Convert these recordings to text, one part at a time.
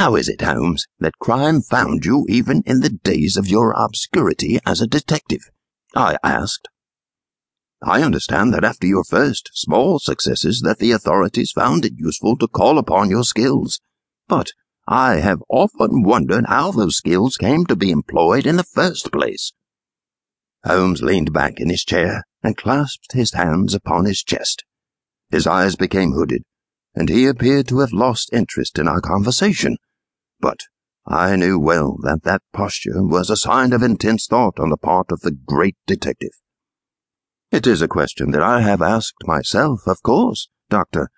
How is it, Holmes, that crime found you even in the days of your obscurity as a detective? I asked. I understand that after your first small successes that the authorities found it useful to call upon your skills. But I have often wondered how those skills came to be employed in the first place. Holmes leaned back in his chair and clasped his hands upon his chest. His eyes became hooded, and he appeared to have lost interest in our conversation. But I knew well that that posture was a sign of intense thought on the part of the great detective. It is a question that I have asked myself, of course, Doctor,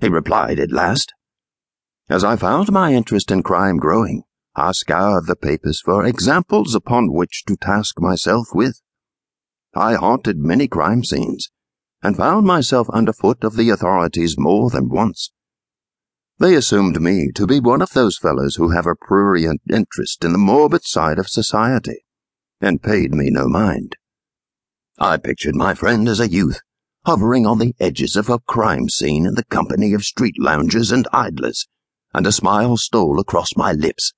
he replied at last. As I found my interest in crime growing, I scoured the papers for examples upon which to task myself with. I haunted many crime scenes, and found myself underfoot of the authorities more than once. They assumed me to be one of those fellows who have a prurient interest in the morbid side of society, and paid me no mind. I pictured my friend as a youth, hovering on the edges of a crime scene in the company of street loungers and idlers, and a smile stole across my lips.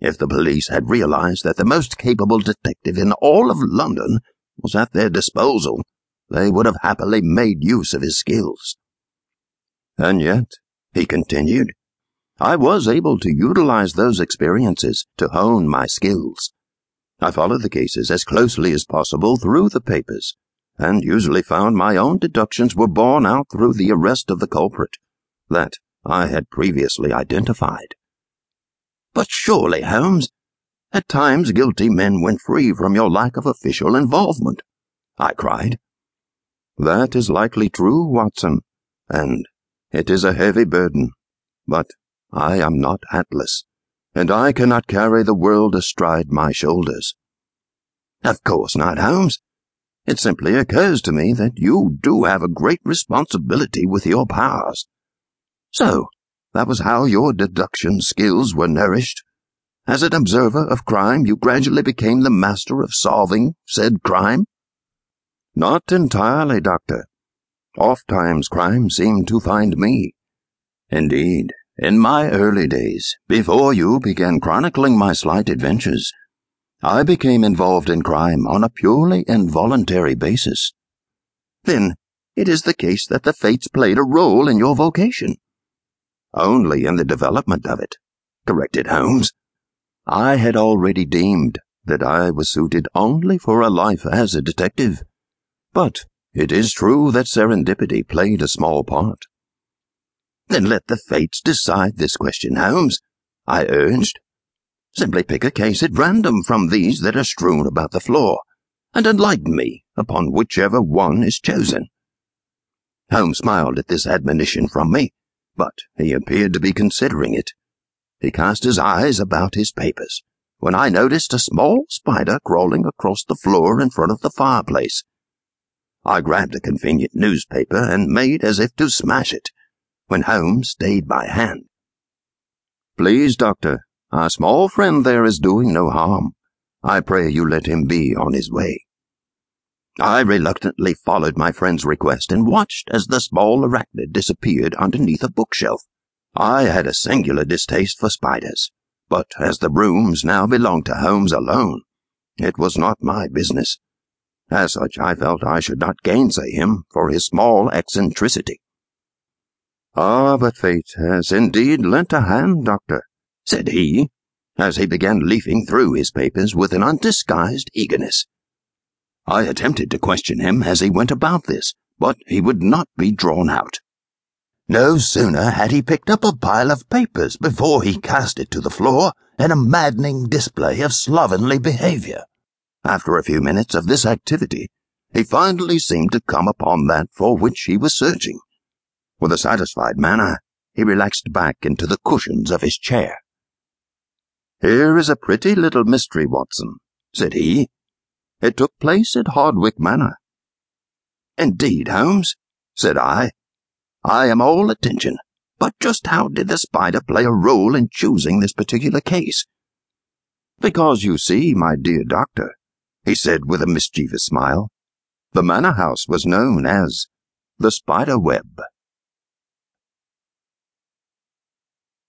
If the police had realized that the most capable detective in all of London was at their disposal, they would have happily made use of his skills. And yet, he continued, I was able to utilize those experiences to hone my skills. I followed the cases as closely as possible through the papers, and usually found my own deductions were borne out through the arrest of the culprit that I had previously identified. But surely, Holmes, at times guilty men went free from your lack of official involvement, I cried. That is likely true, Watson, and it is a heavy burden, but I am not Atlas and I cannot carry the world astride my shoulders. Of course not, Holmes. It simply occurs to me that you do have a great responsibility with your powers. So, that was how your deduction skills were nourished. As an observer of crime, you gradually became the master of solving said crime? Not entirely, Doctor. Oft times crime seemed to find me. Indeed, in my early days, before you began chronicling my slight adventures, I became involved in crime on a purely involuntary basis. Then it is the case that the fates played a role in your vocation. Only in the development of it, corrected Holmes. I had already deemed that I was suited only for a life as a detective. But it is true that serendipity played a small part. Then let the fates decide this question, Holmes, I urged. Simply pick a case at random from these that are strewn about the floor, and enlighten me upon whichever one is chosen. Holmes smiled at this admonition from me, but he appeared to be considering it. He cast his eyes about his papers, when I noticed a small spider crawling across the floor in front of the fireplace. I grabbed a convenient newspaper and made as if to smash it when Holmes stayed my hand. Please, Doctor, our small friend there is doing no harm. I pray you let him be on his way. I reluctantly followed my friend's request and watched as the small arachnid disappeared underneath a bookshelf. I had a singular distaste for spiders, but as the rooms now belonged to Holmes alone, it was not my business. As such, I felt I should not gainsay him for his small eccentricity. Ah, but fate has indeed lent a hand, Doctor, said he, as he began leafing through his papers with an undisguised eagerness. I attempted to question him as he went about this, but he would not be drawn out. No sooner had he picked up a pile of papers before he cast it to the floor in a maddening display of slovenly behavior. After a few minutes of this activity, he finally seemed to come upon that for which he was searching. With a satisfied manner, he relaxed back into the cushions of his chair. Here is a pretty little mystery, Watson, said he. It took place at Hardwick Manor. Indeed, Holmes, said I. I am all attention. But just how did the spider play a role in choosing this particular case? Because you see, my dear doctor, he said with a mischievous smile, the manor house was known as the spider web.